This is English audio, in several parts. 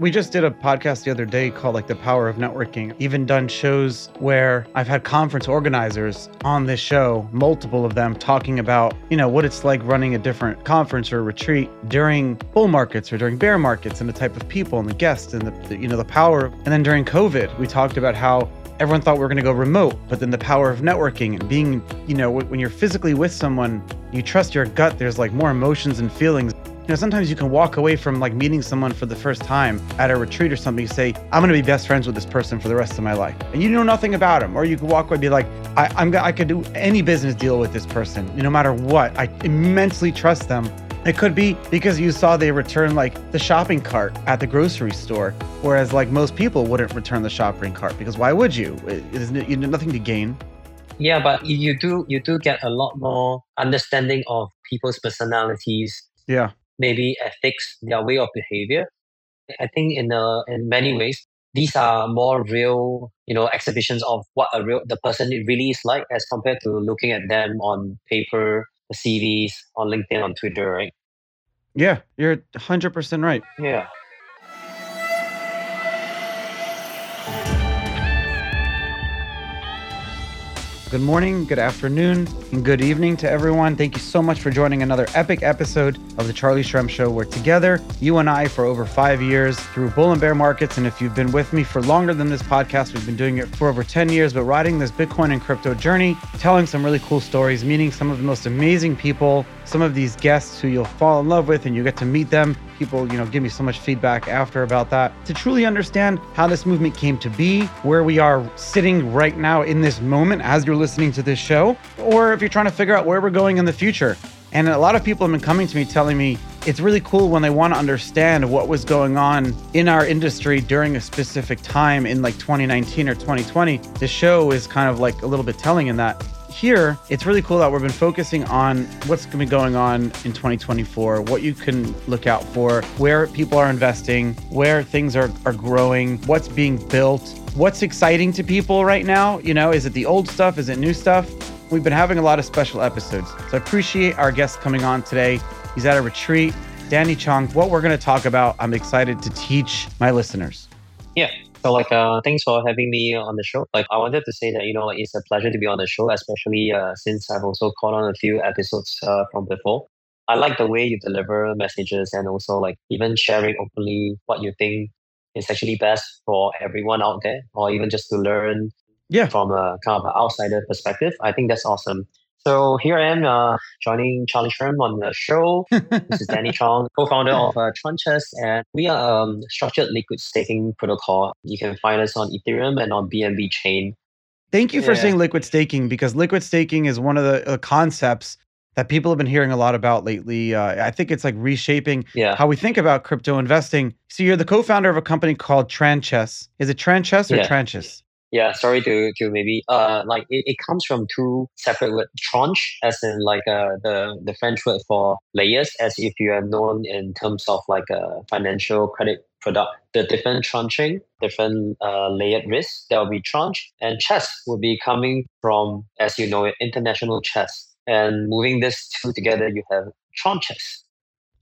We just did a podcast the other day called like the power of networking. Even done shows where I've had conference organizers on this show, multiple of them talking about, you know, what it's like running a different conference or retreat during bull markets or during bear markets and the type of people and the guests and the, the you know, the power. And then during COVID, we talked about how everyone thought we were going to go remote, but then the power of networking and being, you know, when you're physically with someone, you trust your gut, there's like more emotions and feelings. You know, sometimes you can walk away from like meeting someone for the first time at a retreat or something. Say, I'm going to be best friends with this person for the rest of my life. And you know nothing about him. Or you could walk away and be like, I, I'm, I could do any business deal with this person, no matter what. I immensely trust them. It could be because you saw they return like the shopping cart at the grocery store, whereas like most people wouldn't return the shopping cart because why would you? It, it, you know, nothing to gain. Yeah, but you do you do get a lot more understanding of people's personalities. Yeah maybe ethics, their way of behavior. I think in uh, in many ways, these are more real, you know, exhibitions of what a real the person really is like as compared to looking at them on paper, the CVs, on LinkedIn, on Twitter, right? Yeah, you're hundred percent right. Yeah. Good morning, good afternoon, and good evening to everyone. Thank you so much for joining another epic episode of The Charlie Shrem Show, where together, you and I, for over five years through bull and bear markets, and if you've been with me for longer than this podcast, we've been doing it for over 10 years, but riding this Bitcoin and crypto journey, telling some really cool stories, meeting some of the most amazing people, some of these guests who you'll fall in love with, and you get to meet them people, you know, give me so much feedback after about that to truly understand how this movement came to be, where we are sitting right now in this moment as you're listening to this show, or if you're trying to figure out where we're going in the future. And a lot of people have been coming to me telling me it's really cool when they want to understand what was going on in our industry during a specific time in like 2019 or 2020. The show is kind of like a little bit telling in that here, it's really cool that we've been focusing on what's going to be going on in 2024, what you can look out for, where people are investing, where things are, are growing, what's being built, what's exciting to people right now. You know, is it the old stuff? Is it new stuff? We've been having a lot of special episodes. So I appreciate our guest coming on today. He's at a retreat. Danny Chong, what we're going to talk about, I'm excited to teach my listeners. Yeah, so like, uh, thanks for having me on the show. Like, I wanted to say that you know it's a pleasure to be on the show, especially uh, since I've also caught on a few episodes uh, from before. I like the way you deliver messages and also like even sharing openly what you think is actually best for everyone out there, or even just to learn yeah. from a kind of an outsider perspective. I think that's awesome. So here I am uh, joining Charlie Shrem on the show. this is Danny Chong, co-founder of uh, and we are a um, structured liquid staking protocol. You can find us on Ethereum and on BNB chain. Thank you for yeah. saying liquid staking because liquid staking is one of the uh, concepts that people have been hearing a lot about lately. Uh, I think it's like reshaping yeah. how we think about crypto investing. So you're the co-founder of a company called Tranchess. Is it Tranchess or yeah. Tranchess? Yeah, sorry to to maybe uh like it, it comes from two separate words. Tranche, as in like uh the the French word for layers, as if you are known in terms of like a financial credit product. The different tranching, different uh, layered risk, there will be tranche, and chess will be coming from, as you know, international chess. And moving this two together, you have Tranchess.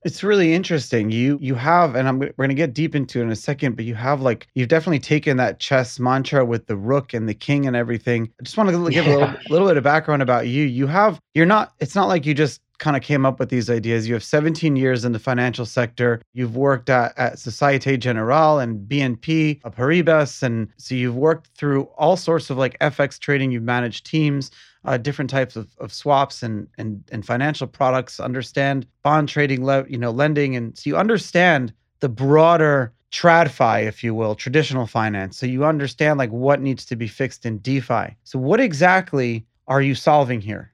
It's really interesting. You you have, and I'm we're gonna get deep into it in a second, but you have like you've definitely taken that chess mantra with the rook and the king and everything. I just want to give yeah. a little, little bit of background about you. You have you're not. It's not like you just kind of came up with these ideas. You have 17 years in the financial sector. You've worked at, at Societe Generale and BNP Paribas. And so you've worked through all sorts of like FX trading. You've managed teams uh, different types of, of swaps and, and and financial products, understand bond trading, le- you know, lending, and so you understand the broader tradfi, if you will, traditional finance. So you understand like what needs to be fixed in DeFi. So what exactly are you solving here?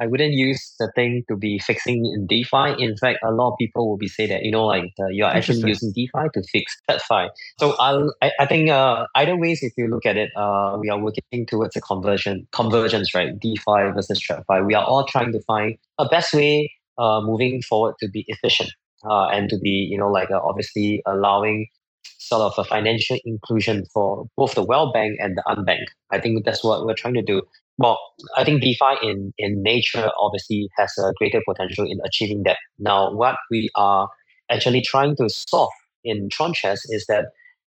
I wouldn't use the thing to be fixing in DeFi. In fact, a lot of people will be say that you know like uh, you're actually using DeFi to fix TradFi. So I'll, I I think uh, either ways, if you look at it, uh, we are working towards a conversion convergence, right? DeFi versus TradFi. We are all trying to find a best way uh, moving forward to be efficient uh, and to be you know like uh, obviously allowing sort of a financial inclusion for both the well bank and the unbanked. I think that's what we're trying to do. Well, I think DeFi in, in nature obviously has a greater potential in achieving that. Now, what we are actually trying to solve in Tranchess is that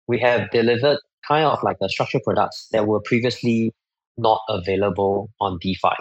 we have delivered kind of like a structured products that were previously not available on DeFi.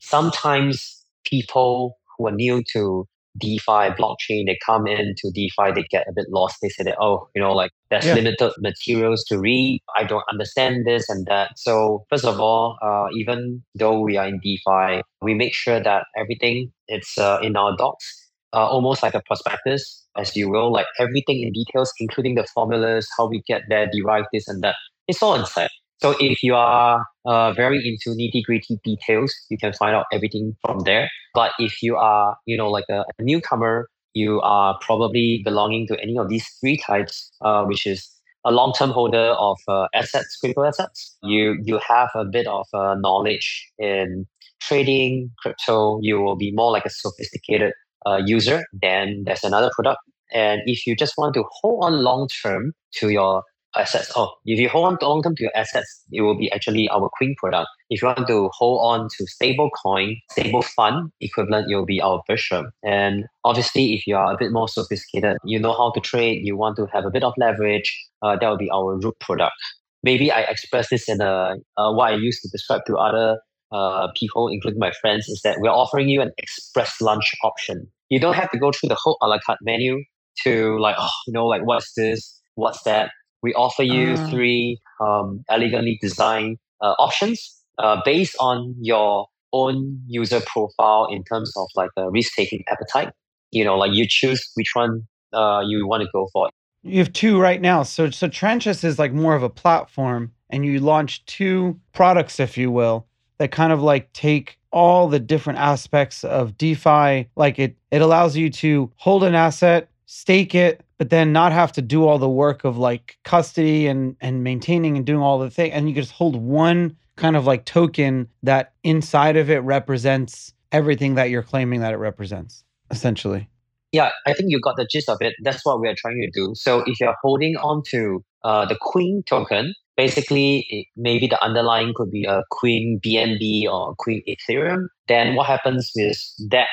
Sometimes people who are new to DeFi blockchain, they come into DeFi, they get a bit lost. They say that, oh, you know, like there's yeah. limited materials to read. I don't understand this and that. So first of all, uh, even though we are in DeFi, we make sure that everything it's uh, in our docs, uh, almost like a prospectus, as you will, like everything in details, including the formulas, how we get there, derive this and that. It's all inside. So if you are uh, very into nitty gritty details, you can find out everything from there. But if you are, you know, like a, a newcomer, you are probably belonging to any of these three types, uh, which is a long-term holder of uh, assets, crypto assets. You you have a bit of uh, knowledge in trading crypto. You will be more like a sophisticated uh, user. Then there's another product. And if you just want to hold on long term to your assets. Oh, if you hold on to your assets, it will be actually our Queen product. If you want to hold on to stable coin, stable fund equivalent, it will be our Bishop. And obviously, if you are a bit more sophisticated, you know how to trade, you want to have a bit of leverage, uh, that will be our Rook product. Maybe I express this in a uh, what I used to describe to other uh, people, including my friends, is that we're offering you an express lunch option. You don't have to go through the whole a la carte menu to like, oh, you know, like what's this, what's that we offer you uh. three um, elegantly designed uh, options uh, based on your own user profile in terms of like a risk taking appetite. You know, like you choose which one uh, you want to go for. You have two right now. So, so Tranchess is like more of a platform, and you launch two products, if you will, that kind of like take all the different aspects of DeFi. Like it, it allows you to hold an asset, stake it, but then not have to do all the work of like custody and and maintaining and doing all the thing and you just hold one kind of like token that inside of it represents everything that you're claiming that it represents essentially. Yeah i think you got the gist of it. That's what we're trying to do. So if you're holding on to uh, the queen token basically maybe the underlying could be a queen bnb or queen ethereum then what happens is that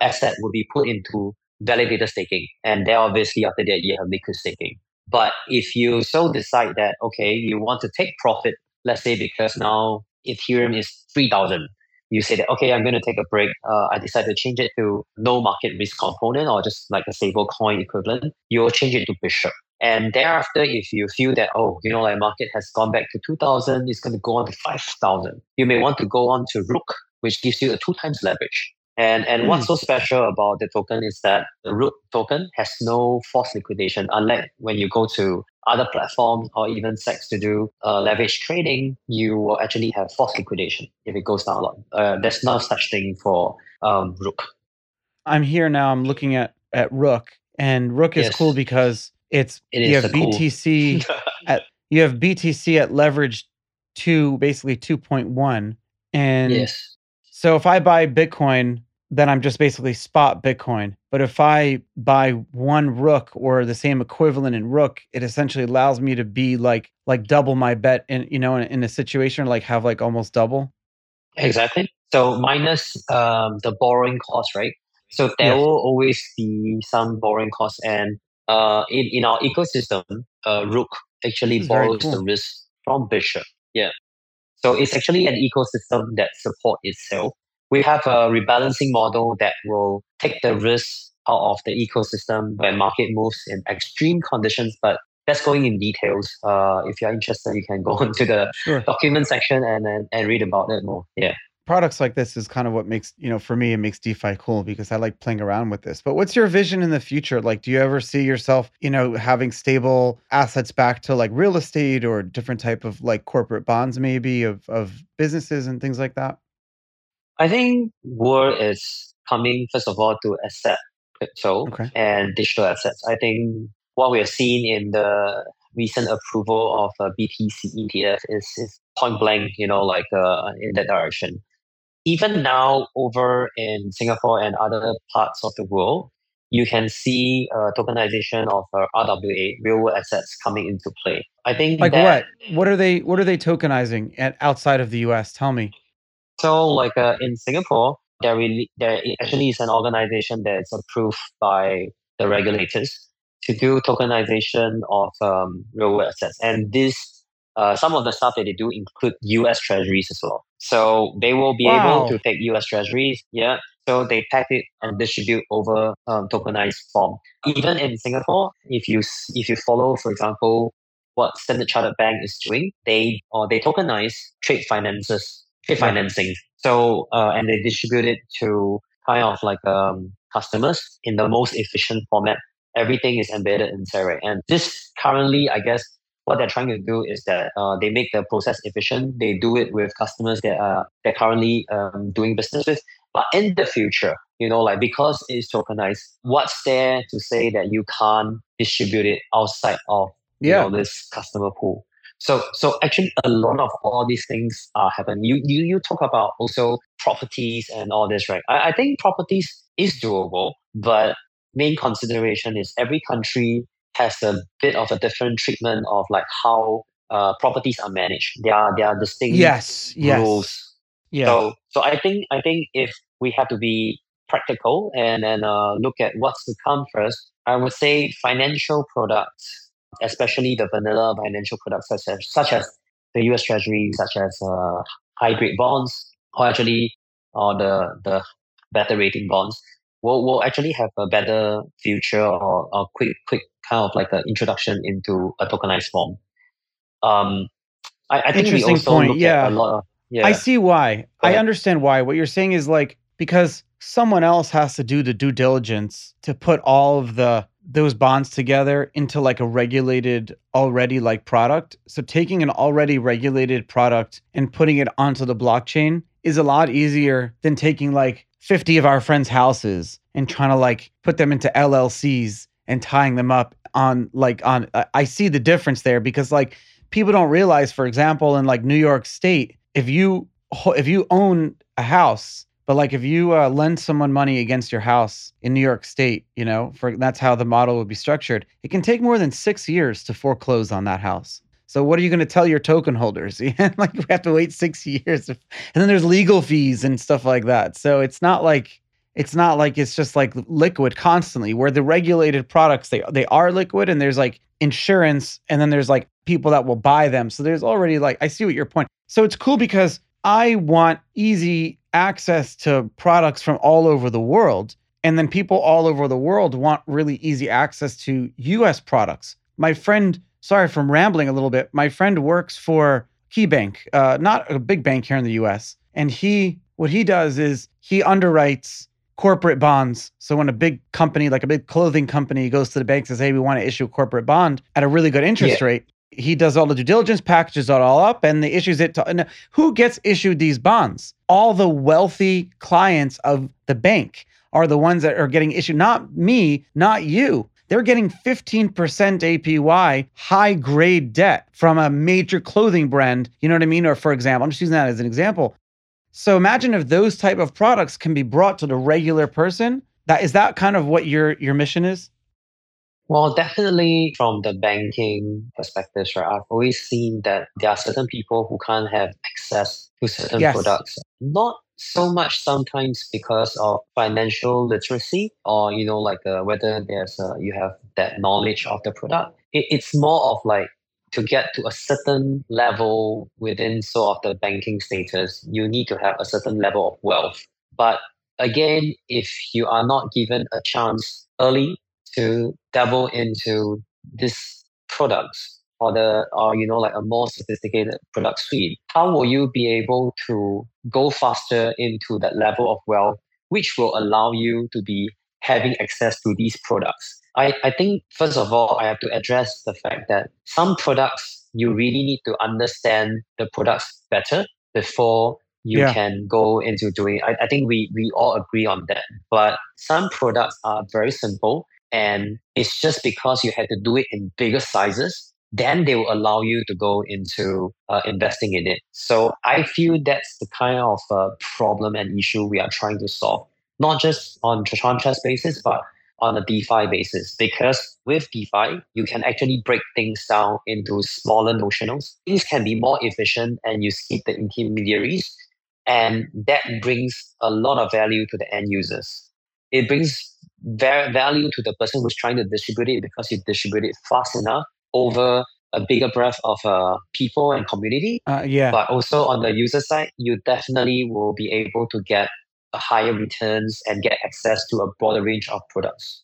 asset will be put into validator staking. And then obviously after that, you have liquid staking. But if you so decide that, okay, you want to take profit, let's say because now Ethereum is 3000, you say that, okay, I'm going to take a break. Uh, I decide to change it to no market risk component or just like a stable coin equivalent. You'll change it to Bishop. And thereafter, if you feel that, oh, you know, like market has gone back to 2000, it's going to go on to 5000, you may want to go on to Rook, which gives you a two times leverage. And and what's so special about the token is that the Rook token has no forced liquidation, unlike when you go to other platforms or even CEX to do uh, leverage trading, you will actually have forced liquidation if it goes down a lot. Uh, there's no such thing for um, Rook. I'm here now. I'm looking at at Rook, and Rook is yes. cool because it's it you have BTC cool. at you have BTC at leverage two, basically two point one, and yes so if I buy Bitcoin, then I'm just basically spot Bitcoin. But if I buy one Rook or the same equivalent in Rook, it essentially allows me to be like like double my bet in you know in, in a situation like have like almost double. Exactly. So minus um, the borrowing cost, right? So there yeah. will always be some borrowing costs, and uh, in in our ecosystem, uh, Rook actually borrows cool. the risk from Bishop. Yeah. So it's actually an ecosystem that support itself. We have a rebalancing model that will take the risk out of the ecosystem when market moves in extreme conditions, but that's going in details. Uh, if you're interested, you can go into the sure. document section and, and and read about it more. Yeah products like this is kind of what makes you know for me it makes defi cool because i like playing around with this but what's your vision in the future like do you ever see yourself you know having stable assets back to like real estate or different type of like corporate bonds maybe of of businesses and things like that i think world is coming first of all to accept crypto okay. and digital assets i think what we are seeing in the recent approval of a btc etf is, is point blank you know like uh, in that direction even now over in Singapore and other parts of the world, you can see uh, tokenization of uh, RWA, real world assets, coming into play. I think like that, what? What are they? What are they tokenizing at outside of the U.S.? Tell me. So, like uh, in Singapore, there really there actually is an organization that's approved by the regulators to do tokenization of um, real world assets. And this, uh, some of the stuff that they do include US treasuries as well. So they will be wow. able to take US treasuries, yeah. So they pack it and distribute over um, tokenized form. Even in Singapore, if you if you follow, for example, what Standard Chartered Bank is doing, they or they tokenize trade finances, financing. So uh, and they distribute it to kind of like um, customers in the most efficient format. Everything is embedded in Serec. And this currently, I guess, what they're trying to do is that uh, they make the process efficient. They do it with customers that are they're currently um, doing business with. But in the future, you know, like because it's tokenized, what's there to say that you can't distribute it outside of yeah. you know, this customer pool? So, so actually, a lot of all these things are happening. You, you, you talk about also properties and all this, right? I, I think properties is doable, but main consideration is every country has a bit of a different treatment of like how uh, properties are managed. There are there are distinct yes, yes. rules. Yeah. So so I think I think if we have to be practical and then uh, look at what's to come first, I would say financial products, especially the vanilla financial products such as such as the U.S. Treasury, such as uh, hybrid bonds, or actually or the the better rating bonds will will actually have a better future or a quick quick kind of like an introduction into a tokenized form. Um, I, I think we also point. look yeah. at a lot of yeah. I see why. I understand why. What you're saying is like because someone else has to do the due diligence to put all of the those bonds together into like a regulated already like product. So taking an already regulated product and putting it onto the blockchain is a lot easier than taking like 50 of our friends' houses and trying to like put them into LLCs and tying them up on like on I see the difference there because like people don't realize for example in like New York state if you if you own a house but like if you uh, lend someone money against your house in New York state you know for that's how the model would be structured it can take more than 6 years to foreclose on that house so what are you going to tell your token holders? like we have to wait six years, and then there's legal fees and stuff like that. So it's not like it's not like it's just like liquid constantly. Where the regulated products they they are liquid, and there's like insurance, and then there's like people that will buy them. So there's already like I see what your point. So it's cool because I want easy access to products from all over the world. And then people all over the world want really easy access to US products. My friend sorry from rambling a little bit. My friend works for KeyBank, uh, not a big bank here in the U.S. And he, what he does is he underwrites corporate bonds. So when a big company, like a big clothing company, goes to the bank and says, "Hey, we want to issue a corporate bond at a really good interest yeah. rate," he does all the due diligence, packages it all up, and he issues it to. Who gets issued these bonds? All the wealthy clients of the bank are the ones that are getting issued. Not me, not you they're getting 15% APY high grade debt from a major clothing brand, you know what I mean? Or for example, I'm just using that as an example. So imagine if those type of products can be brought to the regular person. That is that kind of what your your mission is? Well, definitely from the banking perspective, right? I've always seen that there are certain people who can't have access to certain yes. products. Not so much sometimes because of financial literacy or you know like uh, whether there's uh, you have that knowledge of the product it, it's more of like to get to a certain level within sort of the banking status you need to have a certain level of wealth but again if you are not given a chance early to dabble into these products or the or you know like a more sophisticated product suite how will you be able to go faster into that level of wealth which will allow you to be having access to these products I, I think first of all i have to address the fact that some products you really need to understand the products better before you yeah. can go into doing I, I think we we all agree on that but some products are very simple and it's just because you had to do it in bigger sizes then they will allow you to go into uh, investing in it. So I feel that's the kind of uh, problem and issue we are trying to solve, not just on Tron basis, but on a DeFi basis. Because with DeFi, you can actually break things down into smaller notionals. Things can be more efficient and you skip the intermediaries. And that brings a lot of value to the end users. It brings value to the person who's trying to distribute it because you distribute it fast enough over a bigger breadth of uh, people and community. Uh, yeah. But also on the user side, you definitely will be able to get higher returns and get access to a broader range of products.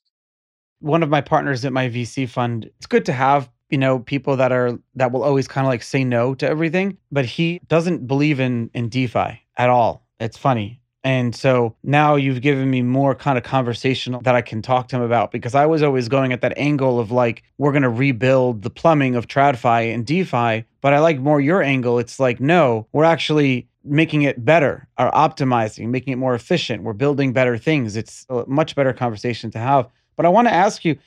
One of my partners at my VC fund, it's good to have you know people that are that will always kind of like say no to everything but he doesn't believe in in defi at all it's funny and so now you've given me more kind of conversational that I can talk to him about because I was always going at that angle of like, we're going to rebuild the plumbing of TradFi and DeFi. But I like more your angle. It's like, no, we're actually making it better or optimizing, making it more efficient. We're building better things. It's a much better conversation to have. But I want to ask you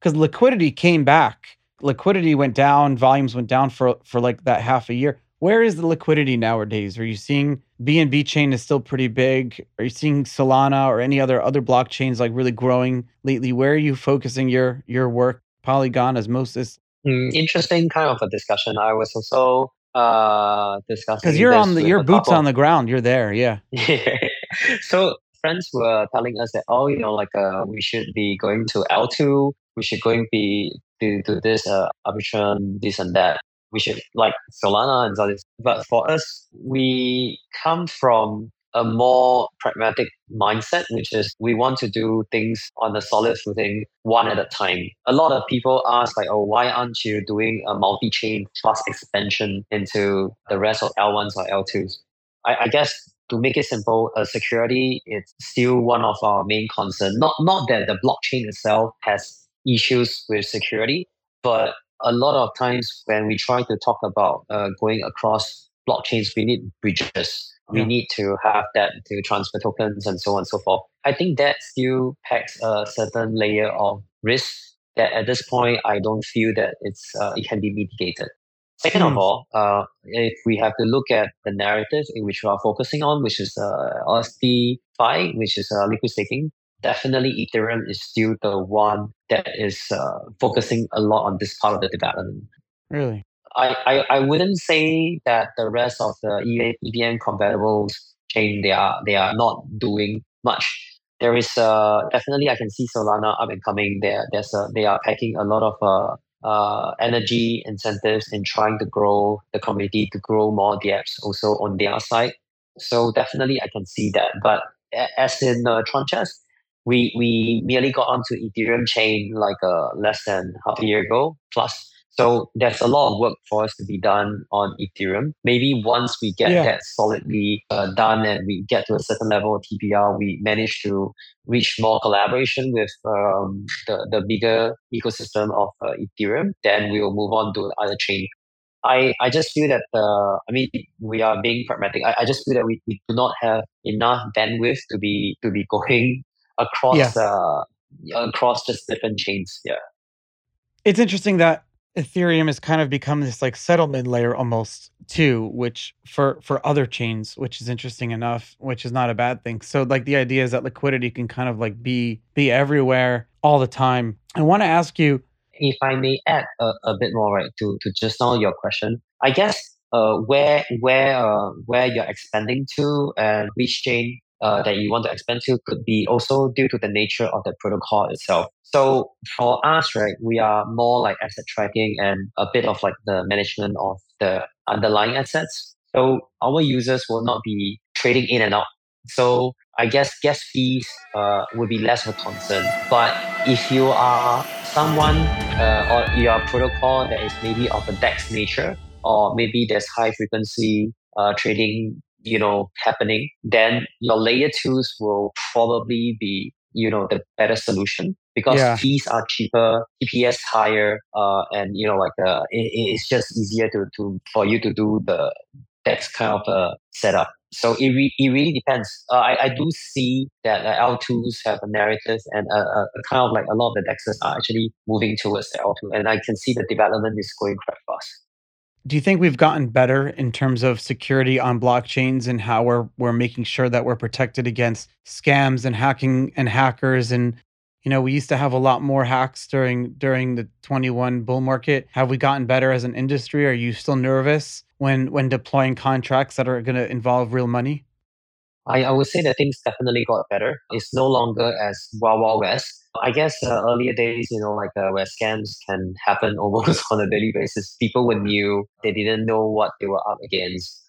because liquidity came back. Liquidity went down, volumes went down for for like that half a year. Where is the liquidity nowadays? Are you seeing BNB chain is still pretty big? Are you seeing Solana or any other other blockchains like really growing lately? Where are you focusing your your work? Polygon, Osmosis? Mm, interesting kind of a discussion. I was also uh discussing because you're on the your boots on the ground. You're there, yeah. so friends were telling us that oh, you know, like uh, we should be going to L two. We should going be to do this uh, arbitrum, this and that we should like Solana and this. But for us, we come from a more pragmatic mindset, which is we want to do things on a solid footing, one at a time. A lot of people ask, like, oh, why aren't you doing a multi chain plus expansion into the rest of L1s or L2s? I, I guess to make it simple, uh, security is still one of our main concerns. Not, not that the blockchain itself has issues with security, but a lot of times when we try to talk about uh, going across blockchains, we need bridges. We yeah. need to have that to transfer tokens and so on and so forth. I think that still packs a certain layer of risk that at this point I don't feel that it's uh, it can be mitigated. Second of hmm. all, uh, if we have to look at the narrative in which we are focusing on, which is uh, LSDFi, which is uh, liquid staking, definitely Ethereum is still the one that is uh, focusing a lot on this part of the development. Really? I, I, I wouldn't say that the rest of the EVM compatible chain they are they are not doing much. There is uh, definitely I can see Solana up and coming. There there's a, they are packing a lot of uh, uh, energy incentives in trying to grow the community to grow more dApps also on their side. So definitely I can see that. But as in uh, we we merely got onto Ethereum chain like uh, less than half a year ago plus. So there's a lot of work for us to be done on Ethereum. Maybe once we get yeah. that solidly uh, done and we get to a certain level of TVL, we manage to reach more collaboration with um, the, the bigger ecosystem of uh, Ethereum, then we will move on to other chain. I, I just feel that uh, I mean we are being pragmatic. I, I just feel that we, we do not have enough bandwidth to be to be going across yeah. uh, across just different chains. Yeah, it's interesting that Ethereum has kind of become this like settlement layer almost too, which for for other chains, which is interesting enough, which is not a bad thing. So like the idea is that liquidity can kind of like be be everywhere all the time. I want to ask you if I may add a, a bit more right to to just now your question. I guess uh, where where uh, where you're expanding to and which chain uh, that you want to expand to could be also due to the nature of the protocol itself. So for us, right, we are more like asset tracking and a bit of like the management of the underlying assets. So our users will not be trading in and out. So I guess gas fees uh, will be less of a concern. But if you are someone uh, or you are a protocol that is maybe of a DEX nature, or maybe there's high frequency uh, trading you know happening then your layer twos will probably be you know the better solution because yeah. fees are cheaper tps higher uh, and you know like uh, it, it's just easier to, to for you to do the that kind of uh, setup. So it, re- it really depends. Uh, I, I do see that uh, l2s have a narrative and a, a, kind of like a lot of the dexes are actually moving towards the l2 and i can see the development is going quite fast do you think we've gotten better in terms of security on blockchains and how we're we're making sure that we're protected against scams and hacking and hackers? And you know we used to have a lot more hacks during during the 21 bull market. Have we gotten better as an industry? Are you still nervous when when deploying contracts that are going to involve real money I, I would say that things definitely got better. It's no longer as wild, wild west. I guess uh, earlier days, you know, like uh, where scams can happen almost on a daily basis. People were new; they didn't know what they were up against.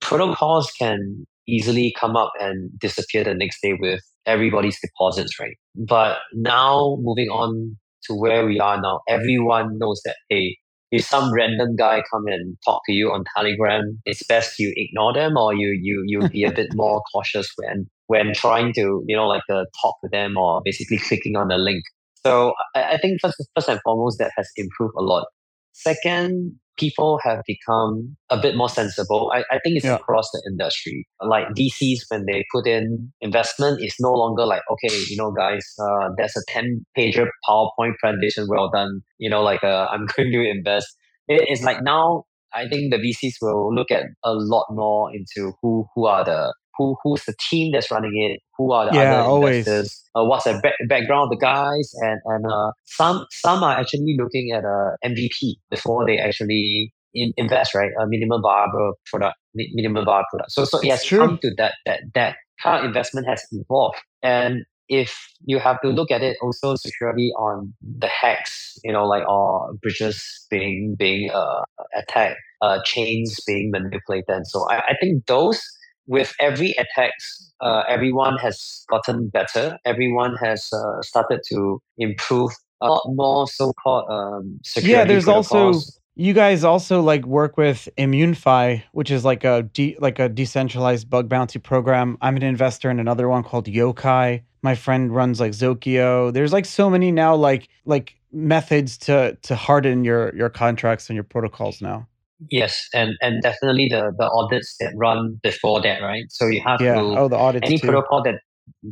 Protocols can easily come up and disappear the next day with everybody's deposits, right? But now, moving on to where we are now, everyone knows that hey, if some random guy come and talk to you on Telegram, it's best you ignore them or you you you be a bit more cautious when when trying to you know like uh, talk to them or basically clicking on a link. So I, I think first first and foremost that has improved a lot. Second, people have become a bit more sensible. I, I think it's yeah. across the industry. Like VCs, when they put in investment, it's no longer like, okay, you know, guys, uh, there's a 10 pager PowerPoint presentation. Well done. You know, like, uh, I'm going to invest. It, it's like now, I think the VCs will look at a lot more into who, who are the who who's the team that's running it, who are the yeah, other always. investors, uh, what's the back, background of the guys, and and uh, some some are actually looking at a MVP before they actually in, invest, right? A minimum viable product, minimum viable product. So so it has True. come to that that that kind of investment has evolved, and if you have to look at it also securely on the hacks, you know, like or bridges being being uh, attacked, uh, chains being manipulated, and so I, I think those with every attack, uh, everyone has gotten better. Everyone has uh, started to improve a lot more so-called um, security. Yeah, there's also you guys also like work with Immunefi, which is like a de- like a decentralized bug bounty program. I'm an investor in another one called Yokai. My friend runs like Zokio. There's like so many now like like methods to to harden your your contracts and your protocols now. Yes, and and definitely the the audits that run before that, right? So you have yeah. to oh the audits any too. protocol that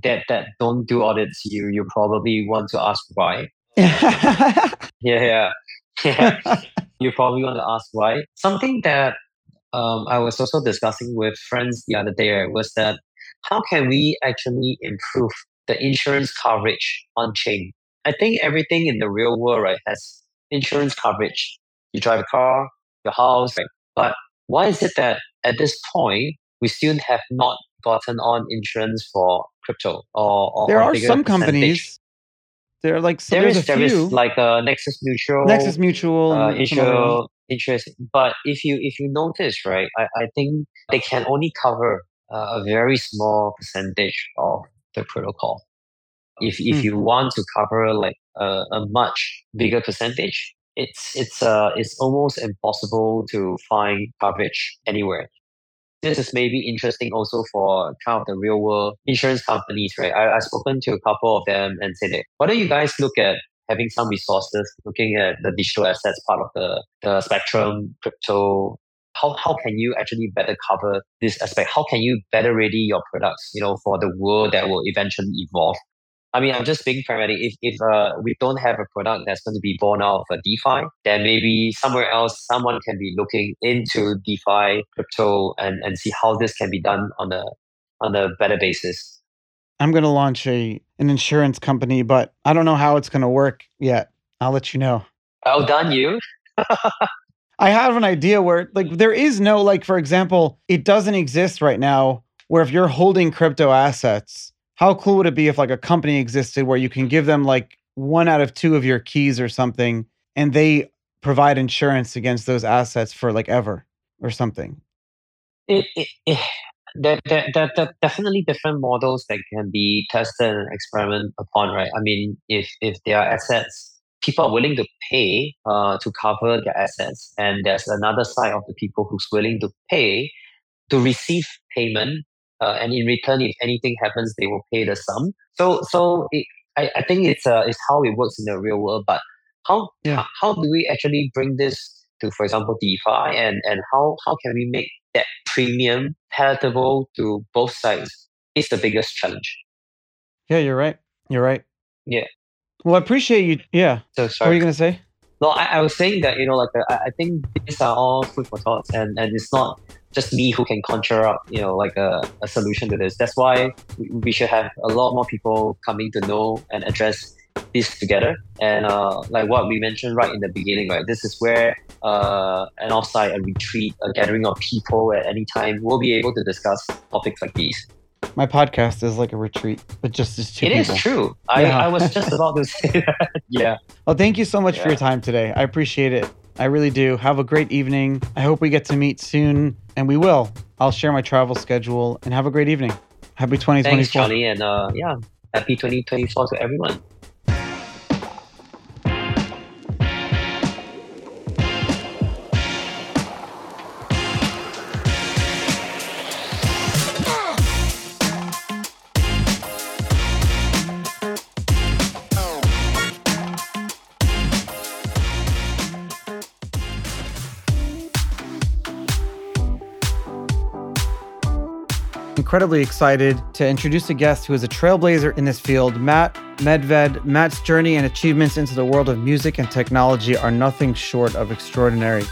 that that don't do audits, you you probably want to ask why. yeah, yeah, yeah. you probably want to ask why. Something that um, I was also discussing with friends the other day was that how can we actually improve the insurance coverage on chain? I think everything in the real world right has insurance coverage. You drive a car, your house. Right? But why is it that at this point we still have not gotten on insurance for crypto? Or, or there are some companies. There are like so there is there few. is like uh, Nexus Mutual, Nexus Mutual, uh, insure, interest. But if you if you notice, right, I, I think they can only cover uh, a very small percentage of the protocol. If if hmm. you want to cover like a, a much bigger percentage, it's it's uh it's almost impossible to find coverage anywhere. This is maybe interesting also for kind of the real world insurance companies, right? I, I've spoken to a couple of them and said, why don't you guys look at having some resources, looking at the digital assets part of the, the spectrum, crypto, how, how can you actually better cover this aspect? How can you better ready your products, you know, for the world that will eventually evolve? I mean, I'm just being pragmatic. If, if uh, we don't have a product that's going to be born out of a DeFi, then maybe somewhere else, someone can be looking into DeFi, crypto, and, and see how this can be done on a on a better basis. I'm going to launch a an insurance company, but I don't know how it's going to work yet. I'll let you know. Well done, you. I have an idea where, like, there is no, like, for example, it doesn't exist right now where if you're holding crypto assets, how cool would it be if like a company existed where you can give them like one out of two of your keys or something and they provide insurance against those assets for like ever or something? It, it, it there, there, there, there definitely different models that can be tested and experiment upon right? I mean if if there are assets people are willing to pay uh, to cover their assets and there's another side of the people who's willing to pay to receive payment uh, and in return, if anything happens, they will pay the sum. So, so it, I, I think it's uh, it's how it works in the real world. But how yeah. how, do we actually bring this to, for example, DeFi, and and how how can we make that premium palatable to both sides? Is the biggest challenge. Yeah, you're right. You're right. Yeah. Well, I appreciate you. Yeah. So sorry. What are you gonna say? No, I, I was saying that you know, like uh, I, think these are all food for thoughts, and and it's not just me who can conjure up, you know, like a, a solution to this. That's why we should have a lot more people coming to know and address this together. And uh, like what we mentioned right in the beginning, right? This is where uh, an offsite, a retreat, a gathering of people at any time will be able to discuss topics like these. My podcast is like a retreat, but just as two It people. is true. I, Yeah. I was just about to say that. Yeah. Well, thank you so much for your time today. I appreciate it. I really do. Have a great evening. I hope we get to meet soon, and we will. I'll share my travel schedule and have a great evening. Happy 2024. Thanks, Charlie, and uh, yeah, happy 2024 to everyone. Incredibly excited to introduce a guest who is a trailblazer in this field, Matt Medved. Matt's journey and achievements into the world of music and technology are nothing short of extraordinary.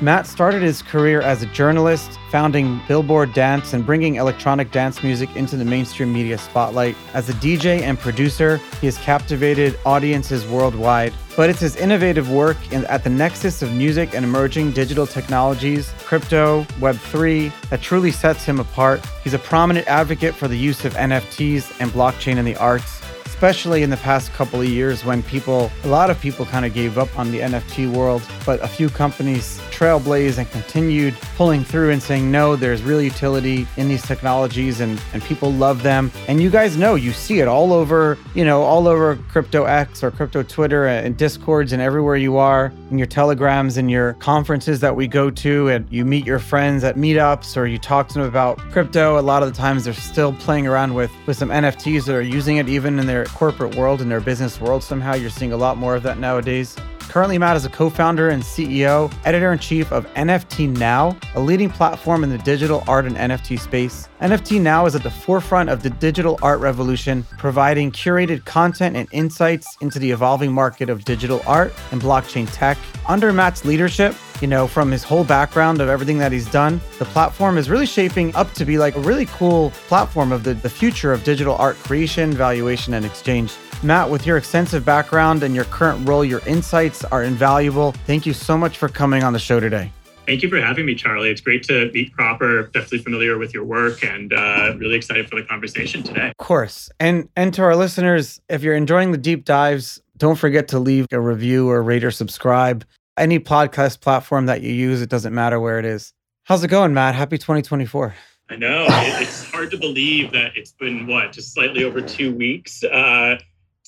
Matt started his career as a journalist, founding Billboard Dance and bringing electronic dance music into the mainstream media spotlight. As a DJ and producer, he has captivated audiences worldwide. But it's his innovative work in, at the nexus of music and emerging digital technologies, crypto, Web3, that truly sets him apart. He's a prominent advocate for the use of NFTs and blockchain in the arts especially in the past couple of years when people, a lot of people kind of gave up on the NFT world, but a few companies trailblazed and continued pulling through and saying, no, there's real utility in these technologies and, and people love them. And you guys know, you see it all over, you know, all over Crypto X or Crypto Twitter and Discords and everywhere you are, in your telegrams and your conferences that we go to, and you meet your friends at meetups or you talk to them about crypto. A lot of the times they're still playing around with, with some NFTs that are using it even in their corporate world and their business world somehow. You're seeing a lot more of that nowadays. Currently, Matt is a co founder and CEO, editor in chief of NFT Now, a leading platform in the digital art and NFT space. NFT Now is at the forefront of the digital art revolution, providing curated content and insights into the evolving market of digital art and blockchain tech. Under Matt's leadership, you know, from his whole background of everything that he's done, the platform is really shaping up to be like a really cool platform of the, the future of digital art creation, valuation, and exchange. Matt, with your extensive background and your current role, your insights are invaluable. Thank you so much for coming on the show today. Thank you for having me, Charlie. It's great to meet Proper. Definitely familiar with your work and uh, really excited for the conversation today. Of course. And and to our listeners, if you're enjoying the deep dives, don't forget to leave a review or rate or subscribe. Any podcast platform that you use, it doesn't matter where it is. How's it going, Matt? Happy 2024. I know it, it's hard to believe that it's been what just slightly over two weeks uh,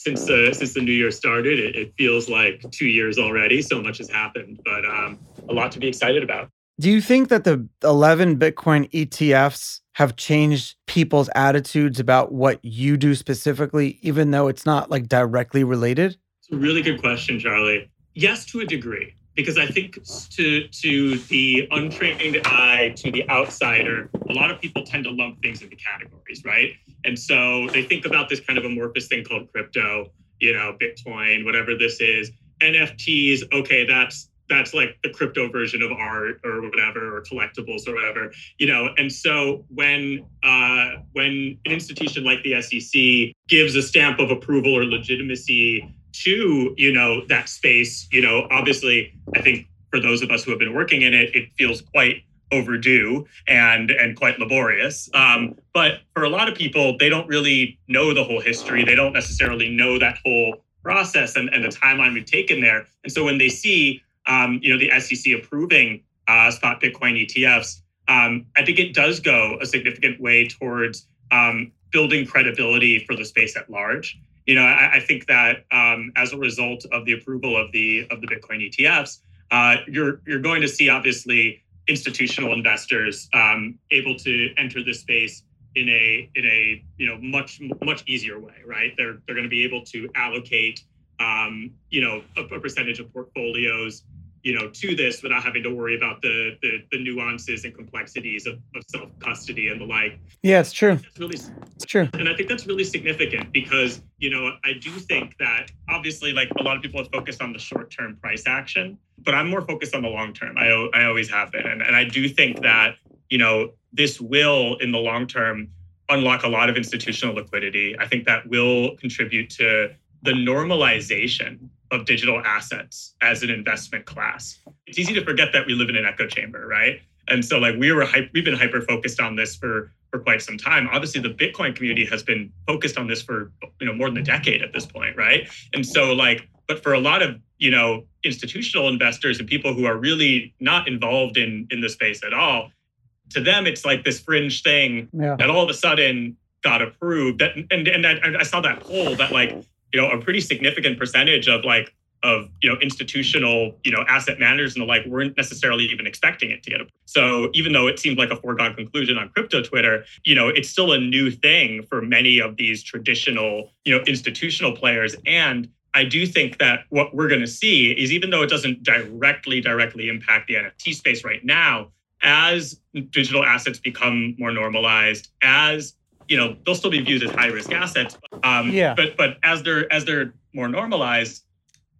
since uh, since the new year started. It, it, feels like two years already. So much has happened, but um, a lot to be excited about. Do you think that the 11 Bitcoin ETFs have changed people's attitudes about what you do specifically, even though it's not like directly related? It's a really good question, Charlie. Yes, to a degree because I think to to the untrained eye, to the outsider, a lot of people tend to lump things into categories, right? And so they think about this kind of amorphous thing called crypto, you know, Bitcoin, whatever this is, NFTs. Okay, that's that's like the crypto version of art or whatever, or collectibles or whatever, you know. And so when uh, when an institution like the SEC gives a stamp of approval or legitimacy to you know that space you know obviously i think for those of us who have been working in it it feels quite overdue and and quite laborious. Um, but for a lot of people they don't really know the whole history. They don't necessarily know that whole process and, and the timeline we've taken there. And so when they see um, you know the sec approving uh, spot bitcoin etfs um, i think it does go a significant way towards um, building credibility for the space at large you know, I, I think that um, as a result of the approval of the of the Bitcoin ETFs, uh, you're you're going to see obviously institutional investors um, able to enter this space in a in a you know much much easier way, right? They're they're going to be able to allocate um, you know a, a percentage of portfolios you know to this without having to worry about the the, the nuances and complexities of, of self custody and the like. Yeah it's true. It's really it's true. and i think that's really significant because you know i do think that obviously like a lot of people have focused on the short term price action but i'm more focused on the long term i, I always have been. And, and i do think that you know this will in the long term unlock a lot of institutional liquidity. I think that will contribute to the normalization of digital assets as an investment class. It's easy to forget that we live in an echo chamber, right? And so like we were we've been hyper focused on this for for quite some time. Obviously, the Bitcoin community has been focused on this for you know more than a decade at this point, right? And so like, but for a lot of you know institutional investors and people who are really not involved in in the space at all, to them it's like this fringe thing yeah. that all of a sudden got approved. That and and, and I saw that poll that like you know a pretty significant percentage of like of you know institutional you know asset managers and the like weren't necessarily even expecting it to get approved. So even though it seemed like a foregone conclusion on crypto Twitter, you know it's still a new thing for many of these traditional you know institutional players. And I do think that what we're going to see is even though it doesn't directly directly impact the NFT space right now, as digital assets become more normalized, as you know they'll still be viewed as high risk assets. Um, yeah. But but as they're as they're more normalized,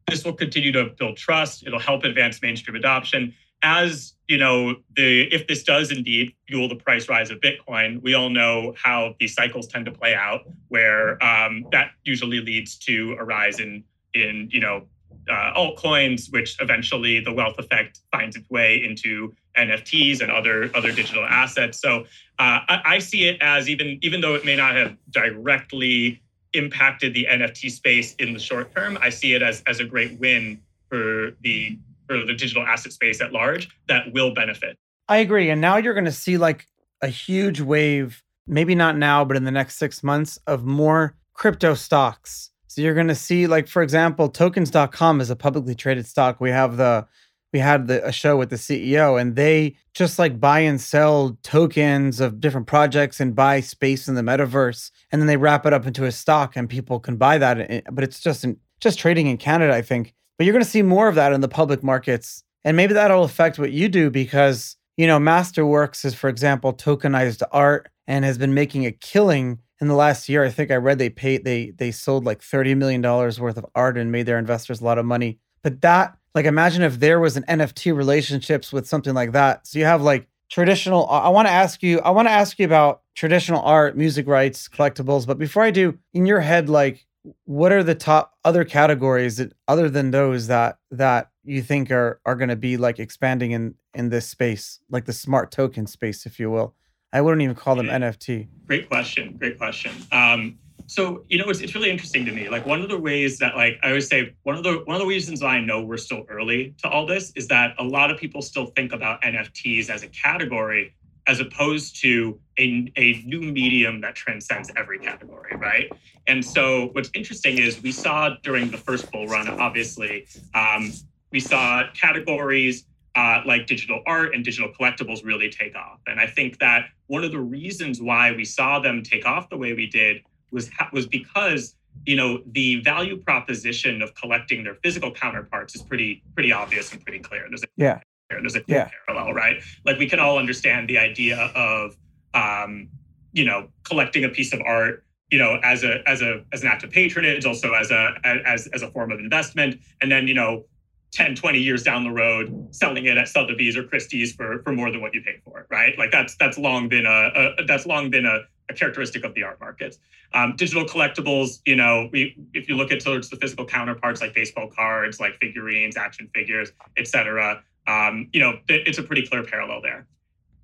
this will continue to build trust. It'll help advance mainstream adoption. As you know, the if this does indeed fuel the price rise of Bitcoin, we all know how these cycles tend to play out, where um, that usually leads to a rise in in you know uh, altcoins, which eventually the wealth effect finds its way into NFTs and other other digital assets. So uh, I, I see it as even even though it may not have directly impacted the NFT space in the short term, I see it as as a great win for the for the digital asset space at large that will benefit. I agree. And now you're going to see like a huge wave, maybe not now, but in the next six months of more crypto stocks. So you're going to see, like, for example, tokens.com is a publicly traded stock. We have the we had the, a show with the CEO and they just like buy and sell tokens of different projects and buy space in the metaverse and then they wrap it up into a stock and people can buy that eh, but it's just just trading in Canada I think but you're going to see more of that in the public markets and maybe that'll affect what you do because you know Masterworks is for example tokenized art and has been making a killing in the last year I think I read they paid they they sold like 30 million dollars worth of art and made their investors a lot of money. But that like imagine if there was an nft relationships with something like that. So you have like traditional i want to ask you i want to ask you about traditional art music rights collectibles. But before i do in your head like what are the top other categories that other than those that that you think are are going to be like expanding in in this space like the smart token space if you will i wouldn't even call them yeah. nft great question. Great question. Um so you know it's, it's really interesting to me. Like one of the ways that like i always say one of the one of the reasons i know we're still early to all this is that a lot of people still think about nfts as a category as opposed to a, a new medium that transcends every category right? And so what's interesting is we saw during the first bull run obviously um, we saw categories uh, like digital art and digital collectibles really take off and i think that one of the reasons why we saw them take off the way we did was was because you know the value proposition of collecting their physical counterparts is pretty pretty obvious and pretty clear. There's a yeah. There's a yeah. parallel, right? Like we can all understand the idea of um, you know collecting a piece of art you know as a as a as an act of patronage also as a as as a form of investment and then you know 10 20 years down the road selling it at sotheby's or christie's for for more than what you paid for it right like that's that's long been a, a that's long been a, a characteristic of the art market. Um, digital collectibles, you know, we if you look at towards the physical counterparts like baseball cards, like figurines, action figures, etc., um, you know, it's a pretty clear parallel there.